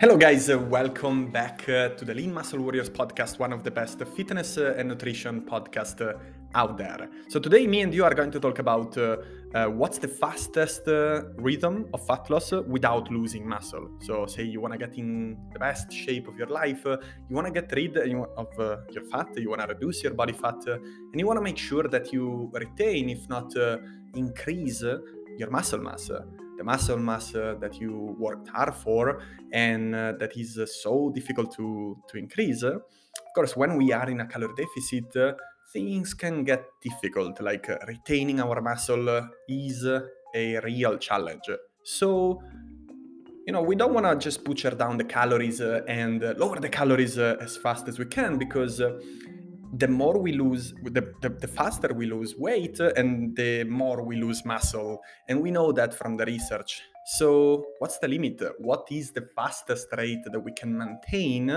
Hello, guys. Uh, welcome back uh, to the Lean Muscle Warriors podcast, one of the best fitness uh, and nutrition podcasts uh, out there. So, today, me and you are going to talk about uh, uh, what's the fastest uh, rhythm of fat loss without losing muscle. So, say you want to get in the best shape of your life, you want to get rid of your fat, you want to reduce your body fat, and you want to make sure that you retain, if not increase, your muscle mass the muscle mass uh, that you worked hard for and uh, that is uh, so difficult to, to increase. Of course, when we are in a calorie deficit, uh, things can get difficult, like uh, retaining our muscle is a real challenge. So, you know, we don't want to just butcher down the calories uh, and lower the calories as fast as we can because the more we lose, the, the, the, faster we lose weight uh, and the more we lose muscle. And we know that from the research. So, what's the limit? What is the fastest rate that we can maintain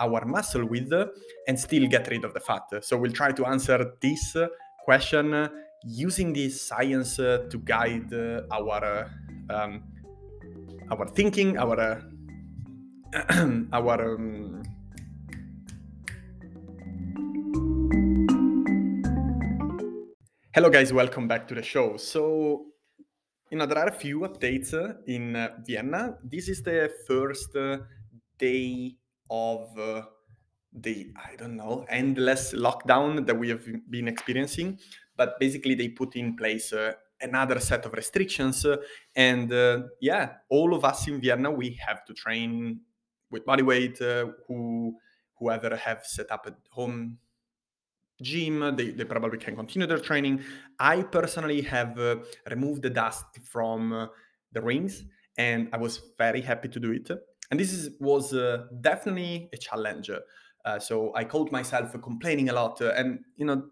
our muscle with uh, and still get rid of the fat? So, we'll try to answer this uh, question using this science to guide our um, our thinking, our our um, Hello, guys, welcome back to the show. So, you know, there are a few updates uh, in uh, Vienna. This is the first uh, day of uh, the, I don't know, endless lockdown that we have been experiencing. But basically, they put in place uh, another set of restrictions. Uh, and yeah, all of us in Vienna, we have to train with body weight, who whoever have set up at home gym they, they probably can continue their training. I personally have uh, removed the dust from uh, the rings and i was very happy to do it. And this is, was uh, definitely a challenge. Uh, so i caught myself complaining a lot uh, and you know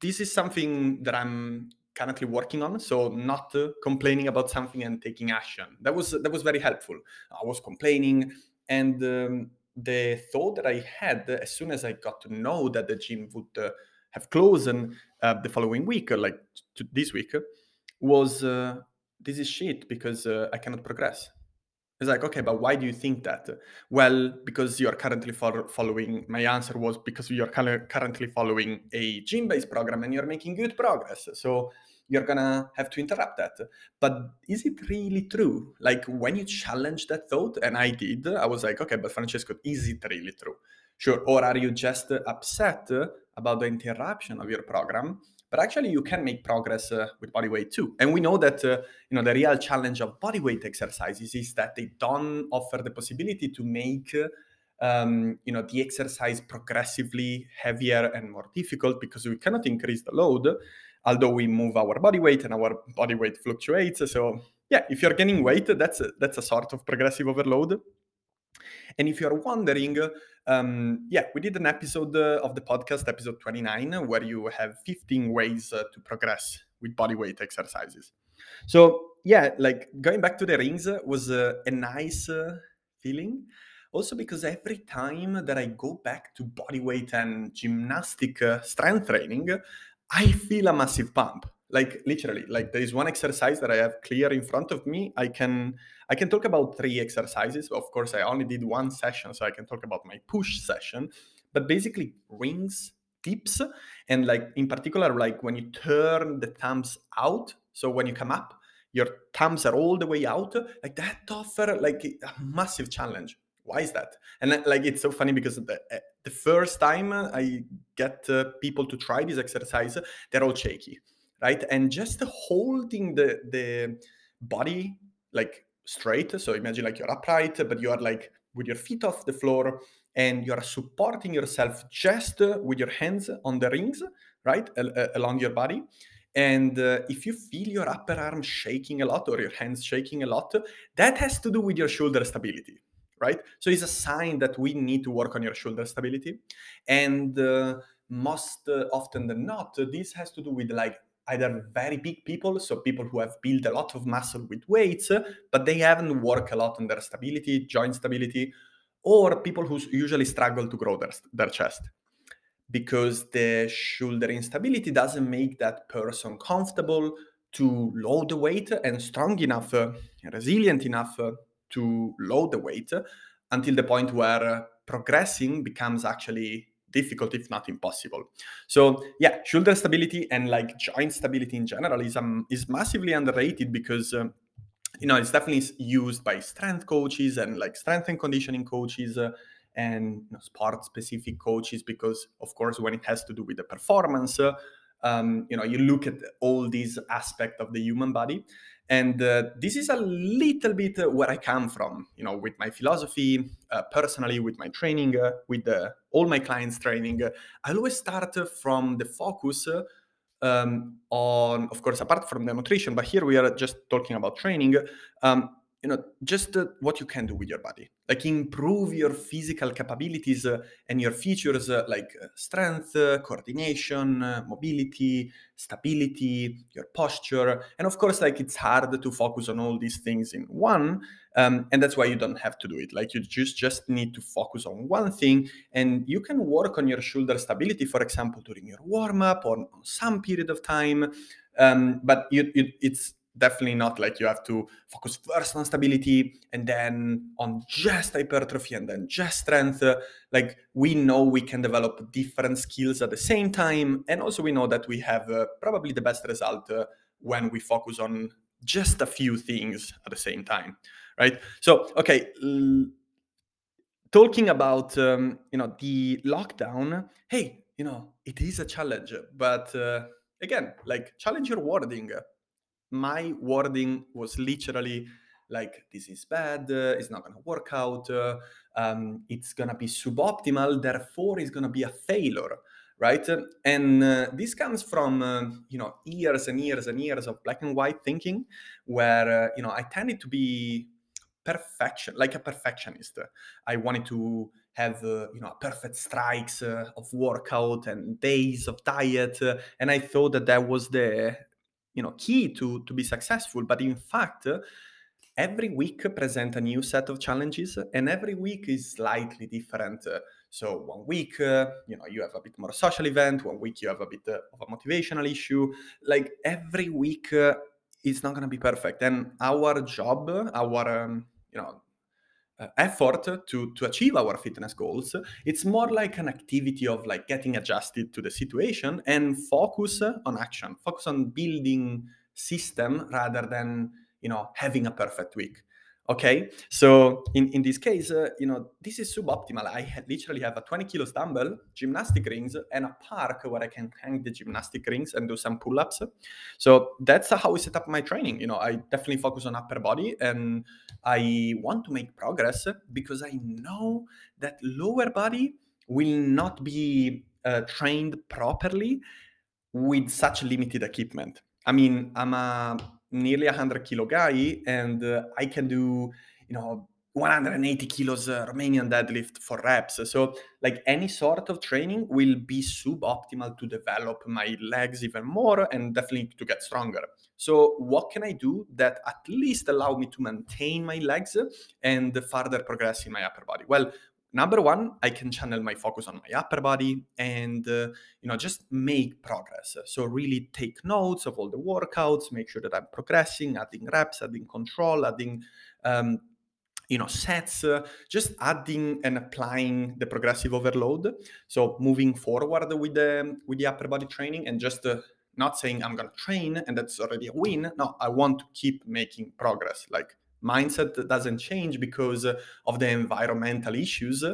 this is something that i'm currently working on so not uh, complaining about something and taking action. That was that was very helpful. I was complaining and um, the thought that I had as soon as I got to know that the gym would uh, have closed and uh, the following week, or like this week, was uh, this is shit because uh, I cannot progress. It's like, okay, but why do you think that? Well, because you are currently fo- following, my answer was because you are currently following a gym based program and you're making good progress. So you're gonna have to interrupt that. But is it really true? Like when you challenge that thought, and I did, I was like, okay, but Francesco, is it really true? Sure. Or are you just upset about the interruption of your program? But actually, you can make progress uh, with body weight too. And we know that uh, you know the real challenge of body weight exercises is that they don't offer the possibility to make um, you know the exercise progressively heavier and more difficult because we cannot increase the load although we move our body weight and our body weight fluctuates. So yeah, if you're gaining weight, that's a, that's a sort of progressive overload. And if you're wondering, um, yeah, we did an episode uh, of the podcast, episode 29, where you have 15 ways uh, to progress with body weight exercises. So yeah, like going back to the rings was uh, a nice uh, feeling. Also because every time that I go back to body weight and gymnastic uh, strength training, I feel a massive pump. Like literally, like there is one exercise that I have clear in front of me. I can I can talk about three exercises. Of course, I only did one session, so I can talk about my push session. But basically, rings, dips, and like in particular, like when you turn the thumbs out. So when you come up, your thumbs are all the way out. Like that offer like a massive challenge why is that and like it's so funny because the, eh, the first time i get uh, people to try this exercise they're all shaky right and just holding the the body like straight so imagine like you're upright but you are like with your feet off the floor and you're supporting yourself just uh, with your hands on the rings right uh, along your body and uh, if you feel your upper arm shaking a lot or your hands shaking a lot that has to do with your shoulder stability right? So it's a sign that we need to work on your shoulder stability. And uh, most uh, often than not, this has to do with like either very big people, so people who have built a lot of muscle with weights, but they haven't worked a lot on their stability, joint stability, or people who usually struggle to grow their, their chest. Because the shoulder instability doesn't make that person comfortable to load the weight and strong enough, uh, resilient enough uh, to load the weight until the point where progressing becomes actually difficult if not impossible. So yeah shoulder stability and like joint stability in general is um, is massively underrated because um, you know it's definitely used by strength coaches and like strength and conditioning coaches uh, and you know, sport specific coaches because of course when it has to do with the performance uh, um, you know you look at all these aspects of the human body and uh, this is a little bit uh, where i come from you know with my philosophy uh, personally with my training uh, with uh, all my clients training. I always start from the focus um, on of course apart from the nutrition but here we are just talking about training um, you know just uh, what you can do with your body. Like improve your physical capabilities uh, and your features uh, like uh, strength uh, coordination uh, mobility stability your posture. And of course like it's hard to focus on all these things in one um, and that's why you don't have to do it. Like you just just need to focus on one thing and you can work on your shoulder stability for example during your warm up or some period of time. Um, but you, you, it's definitely not like you have to focus first on stability and then on just hypertrophy and then just strength. Like we know we can develop different skills at the same time and also we know that we have uh, probably the best result uh, when we focus on just a few things at the same time right? So okay l- talking about um, you know the lockdown hey you know it is a challenge but uh, again like challenge your wording my wording was literally like this is bad uh, it's not going to work out uh, um, it's going to be suboptimal therefore it's going to be a failure right? And uh, this comes from uh, you know years and years and years of black and white thinking where uh, you know i tended to be perfection like a perfectionist. I wanted to have uh, you know perfect strikes of workout and days of diet and i thought that that was the you know key to to be successful but in fact every week present a new set of challenges and every week is slightly different. So one week uh, you know you have a bit more social event one week you have a bit uh, of a motivational issue. Like every week uh, is not going to be perfect and our job our um, you know uh, effort to to achieve our fitness goals. It's more like an activity of like getting adjusted to the situation and focus on action. Focus on building system rather than you know having a perfect week okay so in, in this case uh, you know this is suboptimal. I literally have a 20 kilos dumbbell gymnastic rings and a park where i can hang the gymnastic rings and do some pull-ups. So that's how i set up my training. You know i definitely focus on upper body and i want to make progress because i know that lower body will not be uh, trained properly with such limited equipment. I mean i'm a nearly 100 kilo guy and uh, I can do, you know, 180 kilos uh, Romanian deadlift for reps. So, like any sort of training will be suboptimal to develop my legs even more and definitely to get stronger. So, what can I do that at least allow me to maintain my legs and further progress in my upper body? Well, number one i can channel my focus on my upper body and uh, you know just make progress. So really take notes of all the workouts make sure that i'm progressing adding reps adding control adding um, you know sets uh, just adding and applying the progressive overload. So moving forward with the with the upper body training and just uh, not saying i'm going to train and that's already a win. No i want to keep making progress like mindset doesn't change because of the environmental issues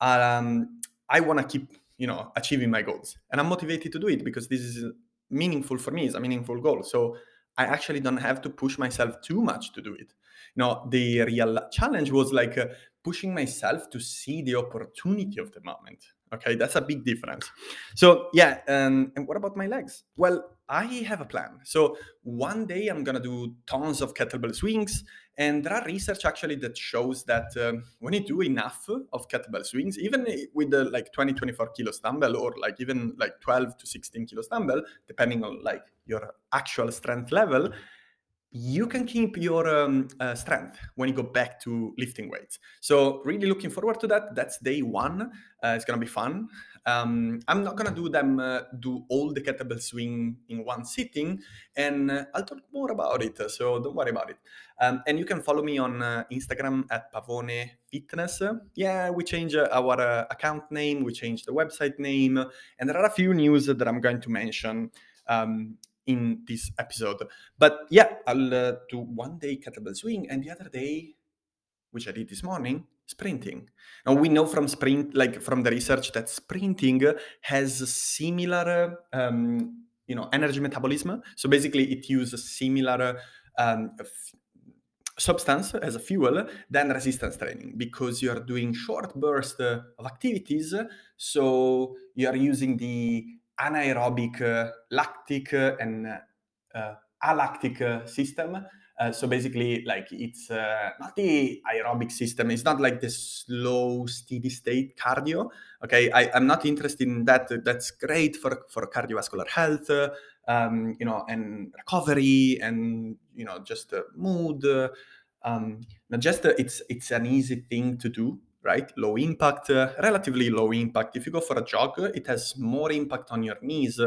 um, i want to keep you know achieving my goals. And i'm motivated to do it because this is meaningful for me it's a meaningful goal. So i actually don't have to push myself too much to do it. You know the real challenge was like uh, pushing myself to see the opportunity of the moment okay that's a big difference. So yeah um, and what about my legs? Well i have a plan. So one day i'm gonna do tons of kettlebell swings and there are research actually that shows that um, when you do enough of kettlebell swings, even with the like 20, 24 kilos dumbbell or like even like 12 to 16 kilos dumbbell, depending on like your actual strength level, you can keep your um, uh, strength when you go back to lifting weights. So really looking forward to that. That's day one. Uh, it's gonna be fun. Um, I'm not gonna do them uh, do all the kettlebell swing in one sitting, and uh, I'll talk more about it. So don't worry about it. Um, and you can follow me on uh, Instagram at Pavone Fitness. Yeah, we changed uh, our account name, we changed the website name, and there are a few news that I'm going to mention. In this episode. But yeah, I'll uh, do one day kettlebell swing and the other day, which I did this morning, sprinting. Now we know from sprint, like from the research, that sprinting has similar, um, you know, energy metabolism. So basically, it uses similar um, f- substance as a fuel than resistance training because you are doing short bursts of activities. So you are using the anaerobic uh, lactic and uh, alactic uh, system. so basically, like it's not the aerobic system. It's not like the slow, steady state cardio. Okay, I, am not interested in that. That's great for for cardiovascular health. Um, you know, and recovery, and you know, just mood. Um, just it's it's an easy thing to do right? Low impact, uh, relatively low impact. If you go for a jog, it has more impact on your knees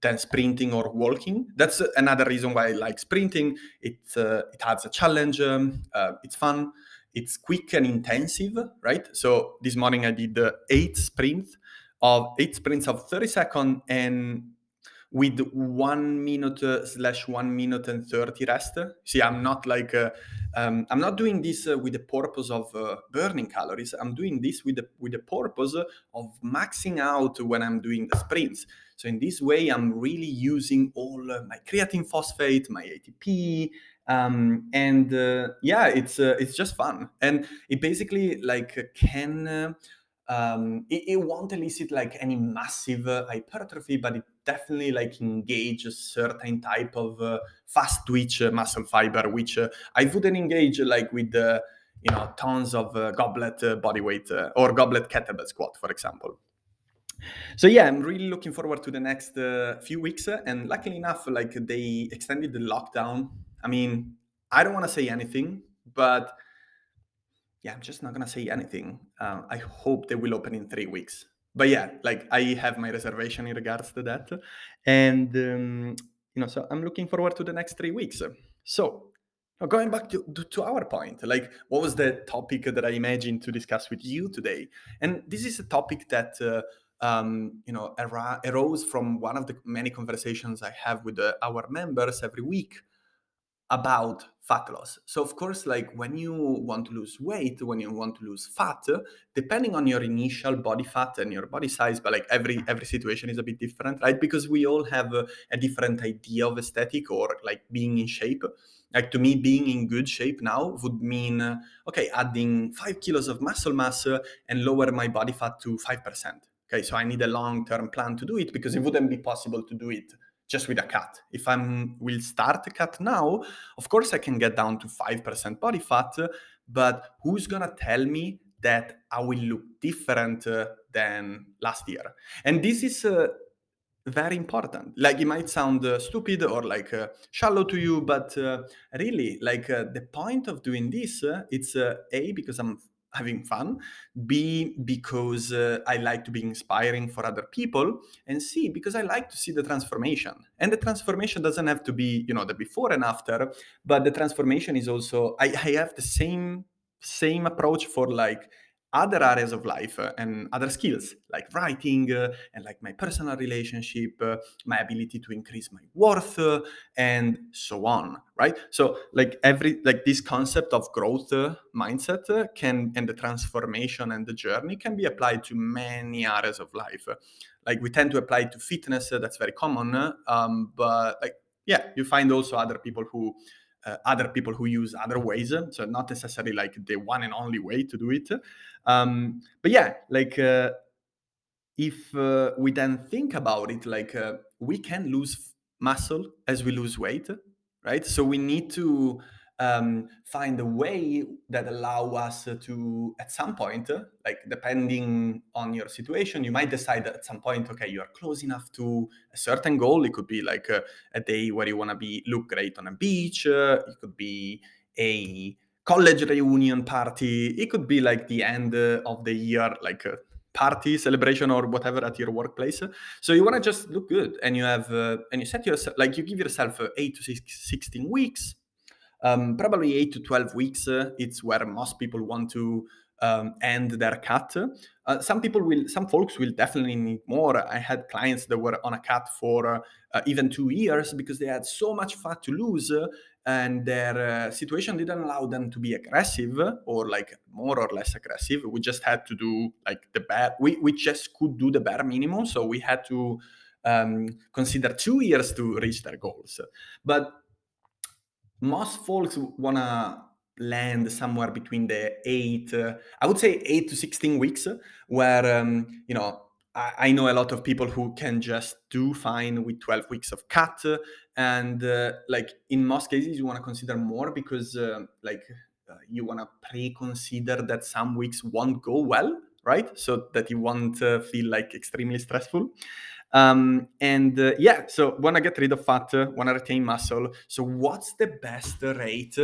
than sprinting or walking. That's another reason why I like sprinting. It uh, it adds a challenge. Um, uh, it's fun. It's quick and intensive, right? So this morning I did eight sprints of eight sprints of 30 seconds and with one minute uh, slash one minute and 30 rest. See, I'm not like, uh, um, I'm not doing this uh, with the purpose of uh, burning calories. I'm doing this with the, with the purpose of maxing out when I'm doing the sprints. So in this way, I'm really using all my creatine phosphate, my ATP, um, and uh, yeah, it's uh, it's just fun, and it basically like can um, it, it, won't elicit like any massive uh, hypertrophy, but it definitely like engage a certain type of uh, fast twitch uh, muscle fiber, which uh, I wouldn't engage like with you know tons of uh, goblet uh, body weight or goblet kettlebell squat, for example. So yeah, I'm really looking forward to the next few weeks, and luckily enough, like they extended the lockdown. I mean, I don't want to say anything, but yeah, I'm just not gonna say anything. Uh, I hope they will open in three weeks. But yeah, like I have my reservation in regards to that, and um, you know, so I'm looking forward to the next three weeks. So going back to, to our point, like what was the topic that I imagined to discuss with you today? And this is a topic that. Uh, um, you know, arose from one of the many conversations I have with uh, our members every week about fat loss. So of course, like when you want to lose weight, when you want to lose fat, depending on your initial body fat and your body size, but like every every situation is a bit different, right? Because we all have a, a different idea of aesthetic or like being in shape. Like to me, being in good shape now would mean uh, okay, adding five kilos of muscle mass uh, and lower my body fat to five percent. Okay, so I need a long-term plan to do it because it wouldn't be possible to do it just with a cut. If I'm will start a cut now, of course I can get down to 5% body fat, but who's gonna tell me that I will look different uh, than last year? And this is uh, very important. Like it might sound uh, stupid or like uh, shallow to you, but uh, really, like uh, the point of doing this, it's a because I'm having fun, B, because uh, I like to be inspiring for other people, and C, because I like to see the transformation. And the transformation doesn't have to be, you know, the before and after, but the transformation is also, I, I have the same same approach for like other areas of life uh, and other skills like writing uh, and like my personal relationship uh, my ability to increase my worth and so on right? So like every like this concept of growth mindset can and the transformation and the journey can be applied to many areas of life. Like we tend to apply to fitness that's very common um, but like yeah you find also other people who uh, other people who use other ways. So not necessarily like the one and only way to do it. Um, but yeah, like uh, if uh, we then think about it, like uh, we can lose muscle as we lose weight, right? So we need to um, find a way that allow us to at some point like depending on your situation you might decide at some point okay you are close enough to a certain goal. It could be like a, a day where you want to be look great on a beach uh, it could be a college reunion party it could be like the end of the year like a party celebration or whatever at your workplace. So you want to just look good and you have uh, and you set yourself like you give yourself uh, 8 to six, 16 weeks um, probably 8 to 12 weeks, uh, it's where most people want to um, end their cut. Uh, some people will, some folks will definitely need more. I had clients that were on a cut for uh, even two years because they had so much fat to lose uh, and their uh, situation didn't allow them to be aggressive or like more or less aggressive. We just had to do like the bare, we, we just could do the bare minimum. So we had to um, consider two years to reach their goals. But most folks wanna land somewhere between the eight, uh, I would say eight to 16 weeks, where, um, you know, I, I, know a lot of people who can just do fine with 12 weeks of cut. And uh, like in most cases, you want to consider more because uh, like uh, you want to pre-consider that some weeks won't go well, right? So that you won't uh, feel like extremely stressful. Um, and uh, yeah, so want to get rid of fat, want to retain muscle. So what's the best rate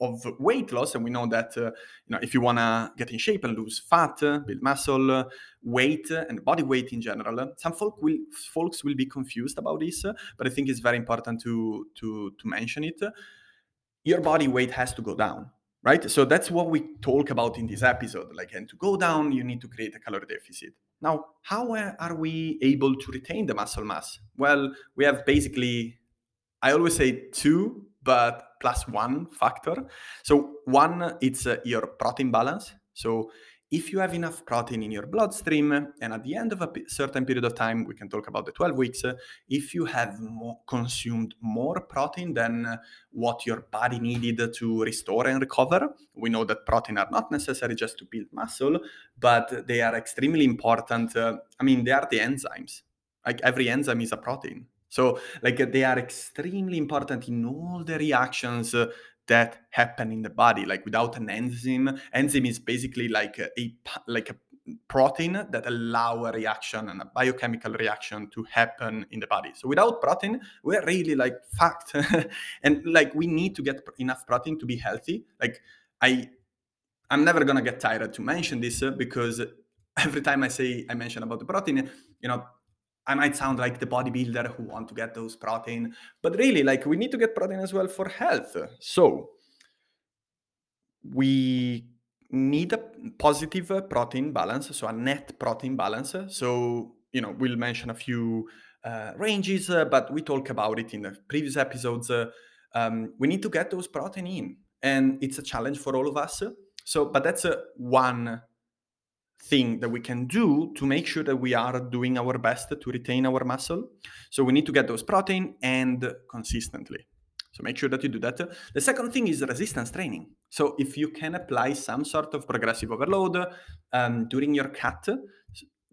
of weight loss? And we know that uh, you know if you want to get in shape and lose fat, build muscle, weight, and body weight in general, some folk will folks will be confused about this, but I think it's very important to to to mention it. Your body weight has to go down right? So that's what we talk about in this episode. Like, and to go down, you need to create a calorie deficit. Now, how are we able to retain the muscle mass? Well, we have basically, I always say two, but plus one factor. So one, it's uh, your protein balance. So if you have enough protein in your bloodstream, and at the end of a certain period of time, we can talk about the 12 weeks, if you have more, consumed more protein than what your body needed to restore and recover, we know that protein are not necessary just to build muscle, but they are extremely important. Uh, I mean, they are the enzymes. Like every enzyme is a protein. So, like, they are extremely important in all the reactions that happen in the body like without an enzyme enzyme is basically like a, like a protein that allow a reaction and a biochemical reaction to happen in the body. So without protein we're really like fucked. And like we need to get enough protein to be healthy. Like i i'm never gonna get tired to mention this because every time i say i mention about the protein you know I might sound like the bodybuilder who want to get those protein, but really, like we need to get protein as well for health. So we need a positive protein balance, so a net protein balance. So you know, we'll mention a few uh, ranges, uh, but we talk about it in the previous episodes. Uh, um, we need to get those protein in, and it's a challenge for all of us. So, but that's uh, one thing that we can do to make sure that we are doing our best to retain our muscle. So we need to get those protein and consistently. So make sure that you do that. The second thing is resistance training. So if you can apply some sort of progressive overload um, during your cut,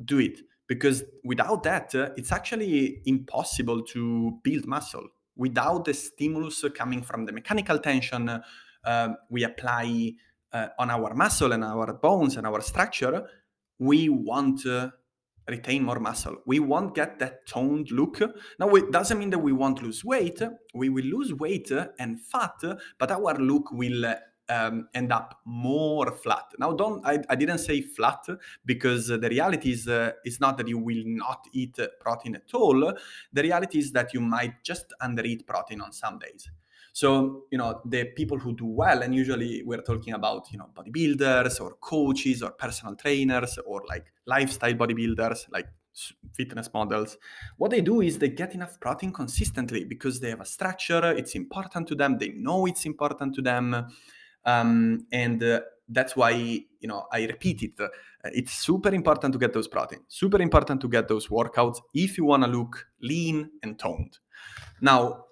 do it because without that, uh, it's actually impossible to build muscle. Without the stimulus coming from the mechanical tension uh, we apply uh, on our muscle and our bones and our structure, we want to retain more muscle. We won't get that toned look. Now, it doesn't mean that we won't lose weight. We will lose weight and fat, but our look will um, end up more flat. Now, don't I, I didn't say flat because the reality is uh, is not that you will not eat protein at all. The reality is that you might just undereat protein on some days. So, you know, the people who do well, and usually we're talking about, you know, bodybuilders or coaches or personal trainers or like lifestyle bodybuilders, like fitness models. What they do is they get enough protein consistently because they have a structure, it's important to them, they know it's important to them. Um, and uh, that's why, you know, I repeat it. Uh, it's super important to get those protein, super important to get those workouts if you want to look lean and toned. Now,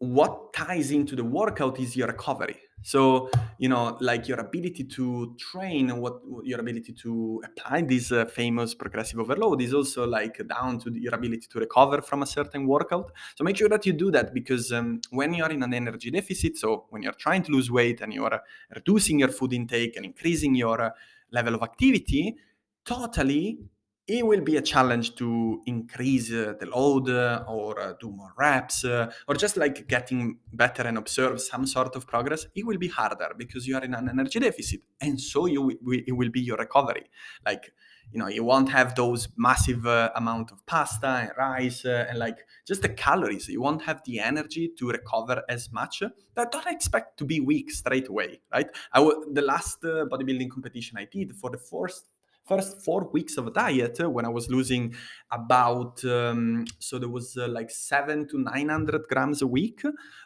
what ties into the workout is your recovery. So, you know, like your ability to train, what your ability to apply this uh, famous progressive overload is also like down to your ability to recover from a certain workout. So make sure that you do that because um, when you're in an energy deficit, so when you're trying to lose weight and you're reducing your food intake and increasing your uh, level of activity, totally it will be a challenge to increase uh, the load uh, or uh, do more reps uh, or just like getting better and observe some sort of progress it will be harder because you are in an energy deficit and so you it will be your recovery. Like you know you won't have those massive uh, amount of pasta and rice uh, and like just the calories. You won't have the energy to recover as much. But don't expect to be weak straight away right? I w- the last bodybuilding competition i did for the first first four weeks of a diet uh, when I was losing about um, so there was uh, like seven to nine hundred grams a week.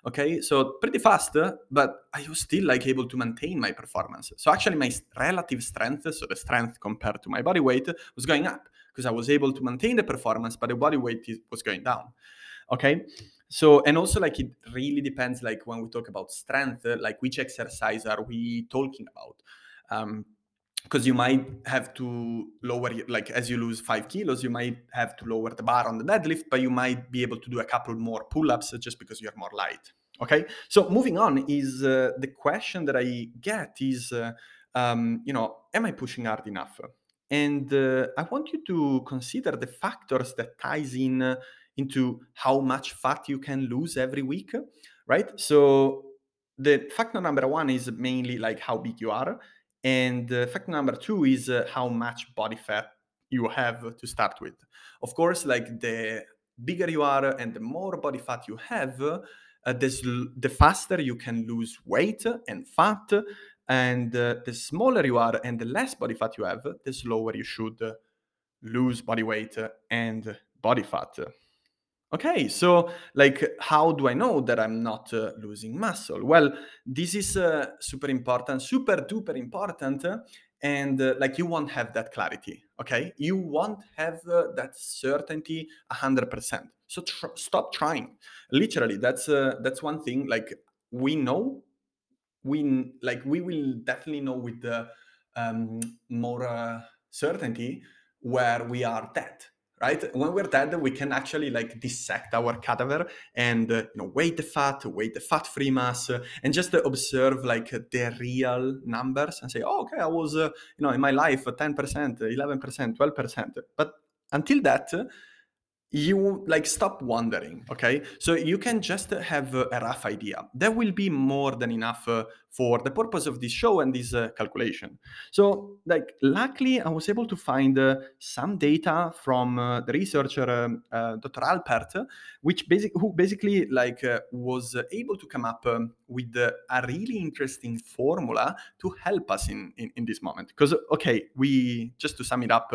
Okay, so pretty fast, uh, but I was still like able to maintain my performance. So actually, my relative strength, so the strength compared to my body weight, was going up because I was able to maintain the performance, but the body weight was going down. Okay. So, and also like it really depends, like when we talk about strength, like which exercise are we talking about? Um, because you might have to lower like as you lose five kilos you might have to lower the bar on the deadlift but you might be able to do a couple more pull-ups just because you're more light okay? So moving on is uh, the question that i get is uh, um, you know am i pushing hard enough? And uh, i want you to consider the factors that ties in uh, into how much fat you can lose every week right? So the factor number one is mainly like how big you are and uh, fact number two is uh, how much body fat you have to start with. Of course, like the bigger you are and the more body fat you have, uh, the, the faster you can lose weight and fat. And uh, the smaller you are and the less body fat you have, the slower you should lose body weight and body fat. Okay, so like, how do I know that I'm not uh, losing muscle? Well, this is uh, super important, super duper important, uh, and uh, like you won't have that clarity. Okay, you won't have uh, that certainty hundred percent. So tr- stop trying. Literally, that's uh, that's one thing. Like we know, we like we will definitely know with the um, more certainty where we are dead right? When we're dead, we can actually like dissect our cadaver and uh, you know weigh the fat, weigh the fat-free mass, uh, and just uh, observe like the real numbers and say, oh, okay, I was uh, you know in my life 10%, 11%, 12%. But until that, you like stop wondering okay? So you can just have a rough idea. That will be more than enough uh, for the purpose of this show and this uh, calculation. So like luckily i was able to find uh, some data from uh, the researcher um, uh, dr. Alpert which basic who basically like uh, was able to come up um, with a really interesting formula to help us in in, in this moment. Because okay we just to sum it up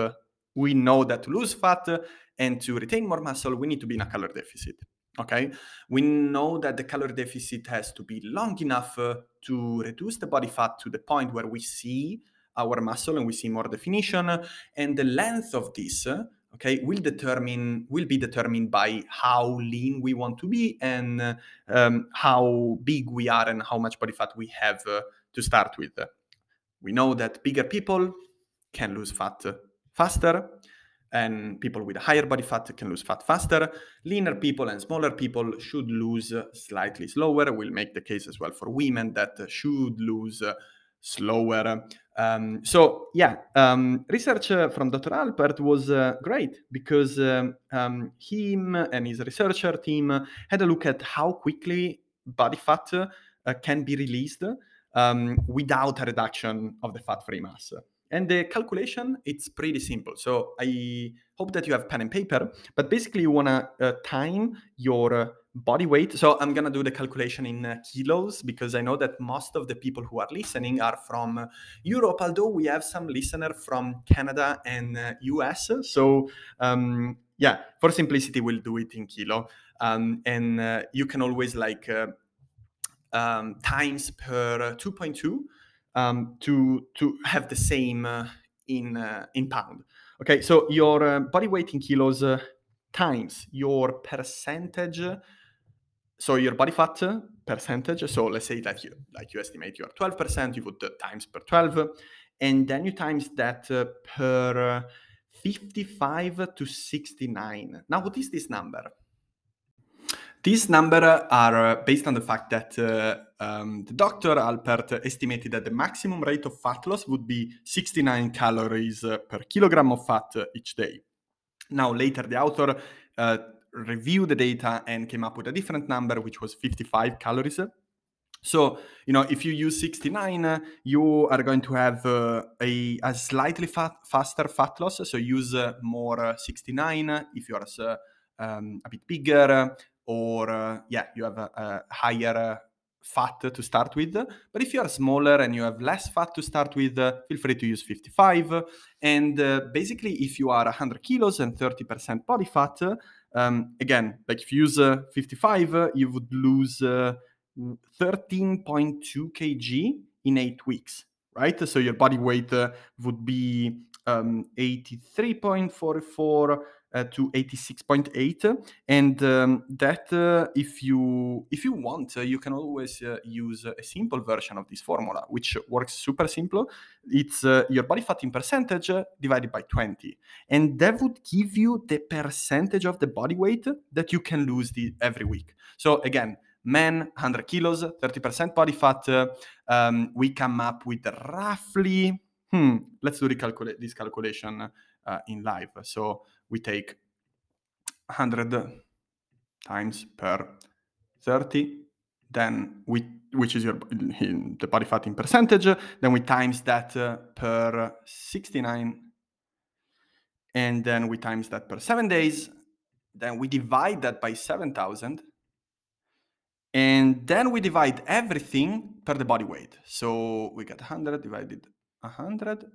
we know that to lose fat and to retain more muscle, we need to be in a calorie deficit. Okay, we know that the calorie deficit has to be long enough uh, to reduce the body fat to the point where we see our muscle and we see more definition, and the length of this. Uh, okay will determine will be determined by how lean we want to be and uh, um, how big we are and how much body fat we have uh, to start with we know that bigger people can lose fat faster and people with higher body fat can lose fat faster. Leaner people and smaller people should lose slightly slower. We'll make the case as well for women that should lose slower. Um, so yeah, um, research uh, from Dr. Alpert was uh, great because um, um, him and his researcher team had a look at how quickly body fat uh, can be released um, without a reduction of the fat-free mass. And the calculation, it's pretty simple. So I hope that you have pen and paper, but basically you wanna uh, time your uh, body weight. So I'm gonna do the calculation in uh, kilos because I know that most of the people who are listening are from uh, Europe, although we have some listener from Canada and US. Uh, so um, yeah, for simplicity, we'll do it in kilo. Um, and you can always like um, times per 2.2 um, to to have the same uh, in uh, in pound. Okay, so your uh, body weight in kilos uh, times your percentage so your body fat percentage. So let's say that you like you estimate you are 12%, you put times per 12, and then you times that uh, per 55 to 69. Now, what is this number? These numbers are uh, based on the fact that uh, um, the doctor Alpert estimated that the maximum rate of fat loss would be 69 calories uh, per kilogram of fat each day. Now, later, the author uh, reviewed the data and came up with a different number, which was 55 calories. So, you know, if you use 69, you are going to have uh, a, a, slightly fat, faster fat loss. So use uh, more 69 if you are um, a bit bigger or uh, yeah, you have a, a higher uh, fat to start with. But if you are smaller and you have less fat to start with, uh, feel free to use 55. And uh, basically, if you are 100 kilos and 30% body fat, um, again, like if you use uh, 55, uh, you would lose 13.2 kg in eight weeks, right? So your body weight would be um, 83.44 uh, to 86.8 and um, that uh, if you if you want uh, you can always uh, use a simple version of this formula which works super simple. It's uh, your body fat in percentage divided by 20 and that would give you the percentage of the body weight that you can lose the, every week. So again men 100 kilos 30% body fat um, we come up with roughly hmm, let's do this calculation uh, in live. So we take 100 times per 30, then we, which is your the body fat in percentage, then we times that uh, per 69, and then we times that per seven days, then we divide that by 7,000, and then we divide everything per the body weight. So we get 100 divided 100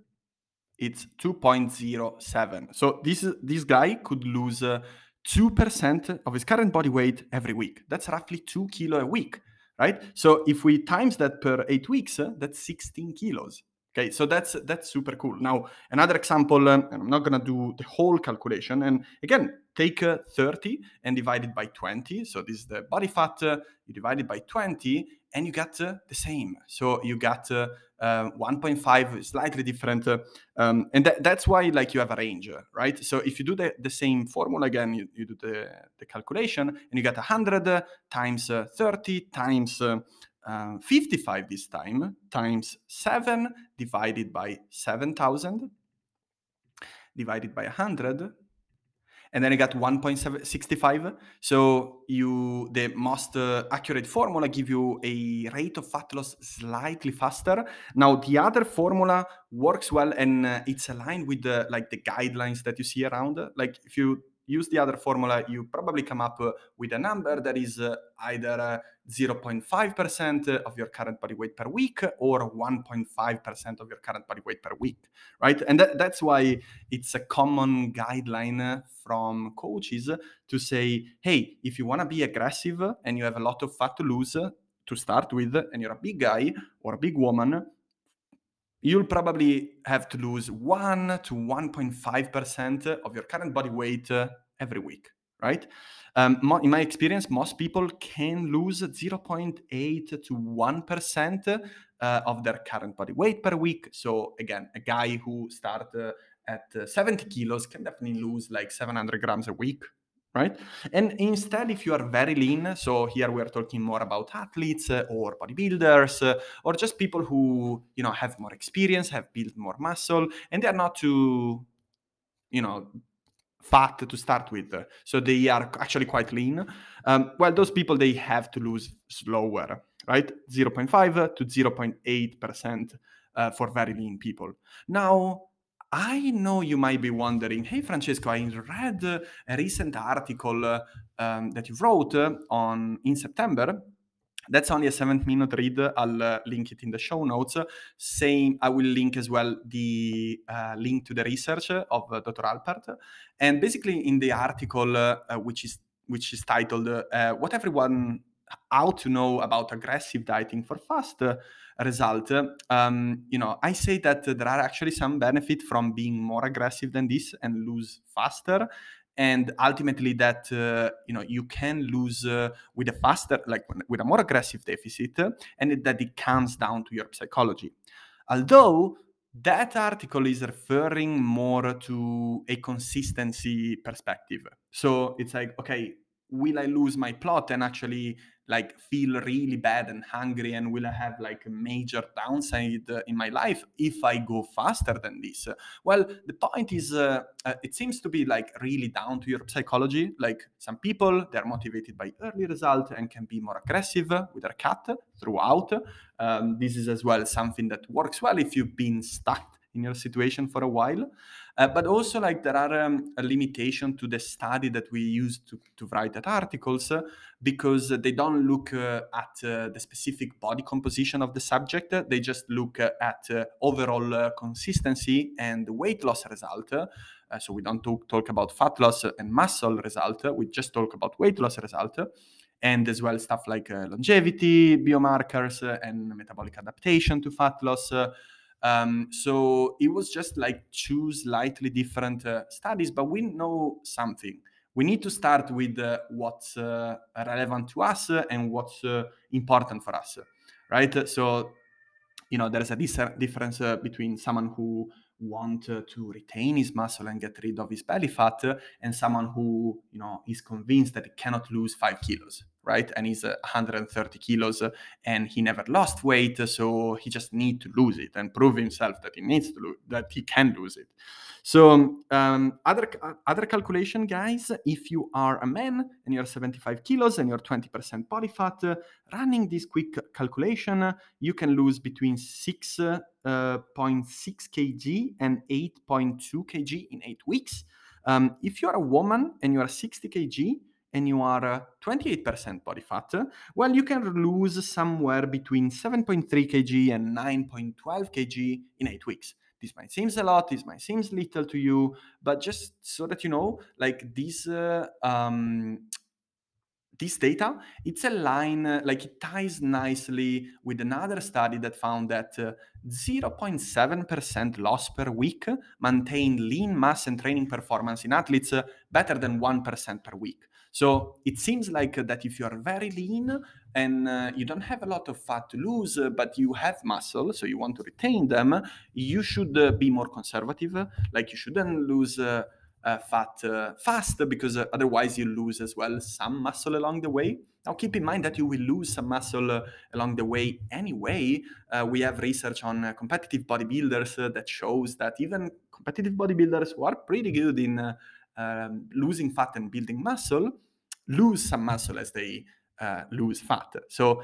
it's 2.07. So this this guy could lose uh, 2% of his current body weight every week. That's roughly 2 kilo a week, right? So if we times that per 8 weeks, uh, that's 16 kilos. Okay, so that's that's super cool. Now, another example, um, and I'm not gonna do the whole calculation. And again, take uh, 30 and divide it by 20. So this is the body fat. Uh, you divide it by 20, and you get uh, the same. So you get uh, uh, 1.5 slightly different uh, um, and that, that's why like you have a range right? So if you do the, the same formula again you, you do the, the calculation and you get 100 times uh, 30 times uh, uh, 55 this time times 7 divided by 7000 divided by 100 and then I got 1.65. So you the most uh, accurate formula give you a rate of fat loss slightly faster. Now the other formula works well and uh, it's aligned with the like the guidelines that you see around. Like if you use the other formula, you probably come up uh, with a number that is uh, either 0.5% uh, of your current body weight per week or 1.5% of your current body weight per week, right? And that, that's why it's a common guideline from coaches to say, hey, if you want to be aggressive and you have a lot of fat to lose to start with, and you're a big guy or a big woman, you'll probably have to lose 1 to 1.5% of your current body weight uh, every week, right? Um, in my experience, most people can lose 0.8 to 1% uh, of their current body weight per week. So again, a guy who starts uh, at uh, 70 kilos can definitely lose like 700 grams a week, right? And instead, if you are very lean, so here we are talking more about athletes uh, or bodybuilders uh, or just people who you know have more experience, have built more muscle, and they are not too, you know, fat to start with, so they are actually quite lean. Um, well, those people they have to lose slower, right? 0.5 to 0.8 percent uh, for very lean people. Now I know you might be wondering, hey, Francesco, I read a recent article um, that you wrote on in September. That's only a seven minute read. I'll uh, link it in the show notes. Same, I will link as well the uh, link to the research of uh, Dr. Alpert. And basically, in the article, uh, which is which is titled uh, "What Everyone How to Know About Aggressive Dieting for Fast," result, um, you know, I say that there are actually some benefit from being more aggressive than this and lose faster. and ultimately that uh, you know you can lose uh, with a faster like with a more aggressive deficit and that it comes down to your psychology although that article is referring more to a consistency perspective so it's like okay will i lose my plot and actually like feel really bad and hungry and will i have like a major downside uh, in my life if i go faster than this? Well the point is uh, uh, it seems to be like really down to your psychology. Like some people they're motivated by early result and can be more aggressive with their cut throughout. Um, this is as well something that works well if you've been stuck in your situation for a while uh, but also like there are um, a limitation to the study that we use to, to write that articles uh, because they don't look uh, at uh, the specific body composition of the subject. They just look uh, at uh, overall consistency and weight loss result. So we don't talk, talk about fat loss and muscle result. We just talk about weight loss result. And as well stuff like longevity biomarkers and metabolic adaptation to fat loss um, so it was just like two slightly different uh, studies, but we know something. We need to start with uh, what's uh, relevant to us and what's uh, important for us, right? So, you know, there's a dis- difference uh, between someone who want uh, to retain his muscle and get rid of his belly fat and someone who you know is convinced that he cannot lose five kilos right and he's uh, 130 kilos and he never lost weight so he just need to lose it and prove himself that he needs to that he can lose it so um, other other calculation guys if you are a man and you're 75 kilos and you're 20% body fat running this quick calculation you can lose between 6 uh, 0.6 kg and 8.2 kg in eight weeks. Um, if you are a woman and you are 60 kg and you are uh, 28% body fat, well, you can lose somewhere between 7.3 kg and 9.12 kg in eight weeks. This might seem a lot, this might seem little to you, but just so that you know, like this uh, um, this data, it's a line, uh, like it ties nicely with another study that found that uh, 0.7% loss per week maintained lean mass and training performance in athletes uh, better than 1% per week. So it seems like that if you are very lean and uh, you don't have a lot of fat to lose, uh, but you have muscle, so you want to retain them, you should uh, be more conservative. Like you shouldn't lose uh, fat uh, fast because uh, otherwise you lose as well some muscle along the way. Now, keep in mind that you will lose some muscle uh, along the way anyway. Uh, we have research on uh, competitive bodybuilders that shows that even competitive bodybuilders who are pretty good in um, losing fat and building muscle lose some muscle as they lose fat. So,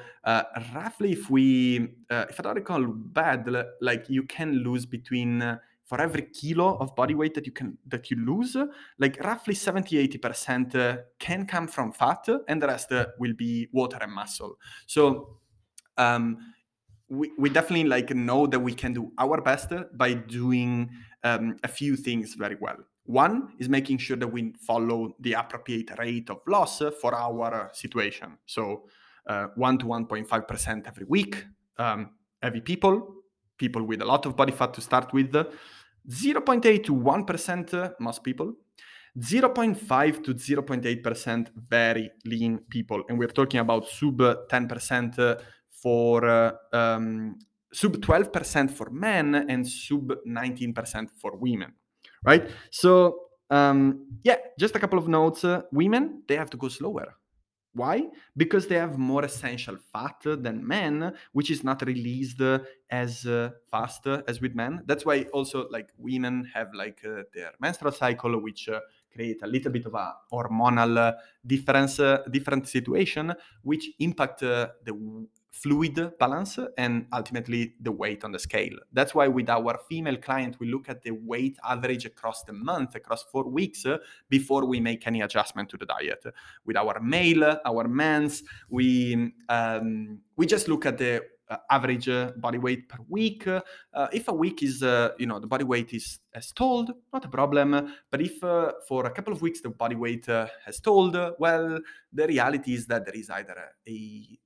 roughly, if we, if I don't recall bad, like you can lose between for every kilo of body weight that you can that you lose like roughly 70 80% uh, can come from fat and the rest uh, will be water and muscle so um, we, we definitely like know that we can do our best by doing um, a few things very well. One is making sure that we follow the appropriate rate of loss for our situation. So uh, 1 to 1.5% every week um, heavy people people with a lot of body fat to start with. 0.8 to 1% most people, 0.5 to 0.8% very lean people. And we're talking about sub 10% for, um, sub 12% for men and sub 19% for women, right? So, um, yeah, just a couple of notes. Uh, women, they have to go slower. Why? Because they have more essential fat than men, which is not released as uh, fast as with men. That's why also like women have like uh, their menstrual cycle, which uh, create a little bit of a hormonal difference, uh, different situation, which impact the fluid balance and ultimately the weight on the scale. That's why with our female client, we look at the weight average across the month, across four weeks, before we make any adjustment to the diet. With our male, our men's, we um, we just look at the uh, average uh, body weight per week. Uh, if a week is, uh, you know, the body weight is stalled, not a problem. But if uh, for a couple of weeks the body weight has stalled, well, the reality is that there is either a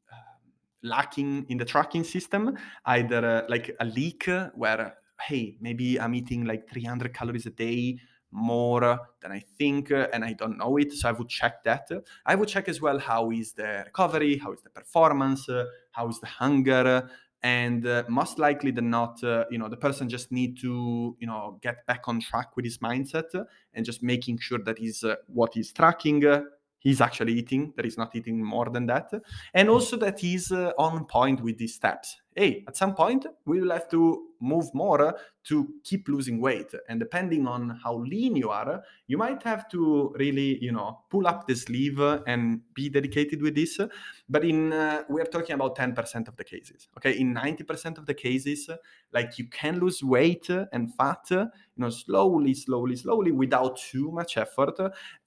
lacking in the tracking system, either uh, like a leak where, hey, maybe I'm eating like 300 calories a day, more than I think and I don't know it. So I would check that. I would check as well how is the recovery, how is the performance, how is the hunger, and uh, most likely than not uh, you know the person just need to you know get back on track with his mindset and just making sure that he's uh, what he's tracking uh, he's actually eating that he's not eating more than that and also that he's uh, on point with these steps hey at some point we will have to move more to keep losing weight. And depending on how lean you are you might have to really you know pull up the sleeve and be dedicated with this. But in uh, we're talking about 10% of the cases okay? In 90% of the cases like you can lose weight and fat you know slowly slowly slowly without too much effort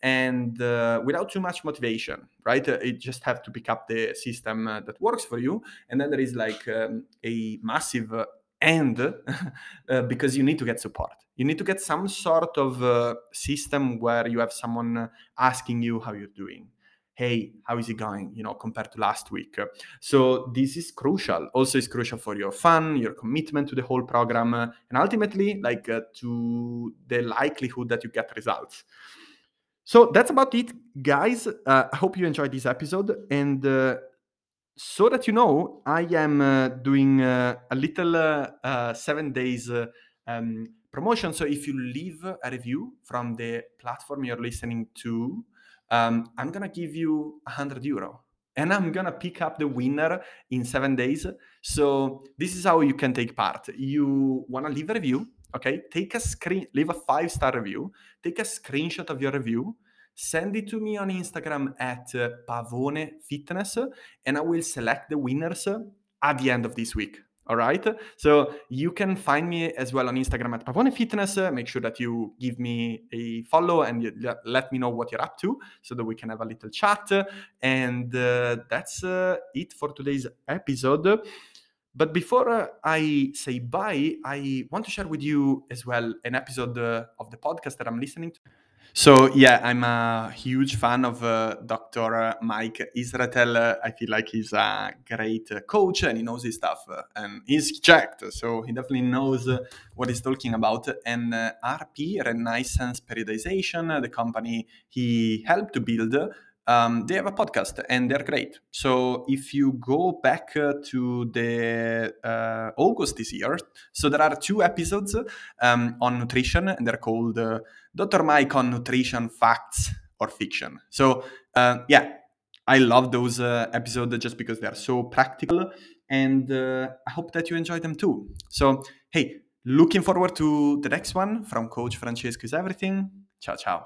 and uh, without too much motivation right? It just have to pick up the system that works for you. And then there is like um, a massive and uh, because you need to get support. You need to get some sort of uh, system where you have someone asking you how you're doing. Hey how is it going? You know compared to last week. So this is crucial. Also is crucial for your fun your commitment to the whole program uh, and ultimately like uh, to the likelihood that you get results so that's about it guys uh, i hope you enjoyed this episode and uh, so that you know, I am uh, doing uh, a little uh, uh seven days um, promotion. So if you leave a review from the platform you're listening to, um, I'm gonna give you hundred euro, and I'm gonna pick up the winner in seven days. So this is how you can take part. You wanna leave a review, okay? Take a screen, leave a five star review. Take a screenshot of your review send it to me on Instagram at Pavone Fitness, and I will select the winners at the end of this week. All right. So you can find me as well on Instagram at Pavone Fitness. Make sure that you give me a follow and you let me know what you're up to so that we can have a little chat. And uh, that's uh, it for today's episode. But before uh, I say bye, I want to share with you as well an episode uh, of the podcast that I'm listening to. So yeah, I'm a huge fan of uh, Dr. Mike Israetel. I feel like he's a great coach and he knows his stuff uh, and he's checked, so he definitely knows uh, what he's talking about. And uh, RP Renaissance Periodization, the company he helped to build, um, they have a podcast and they're great. So if you go back uh, to the uh, August this year, so there are two episodes um, on nutrition and they're called uh, Dr. Mike on nutrition facts or fiction. So uh, yeah, I love those uh, episodes just because they are so practical, and uh, I hope that you enjoy them too. So hey, looking forward to the next one from Coach Francesco is everything. Ciao ciao.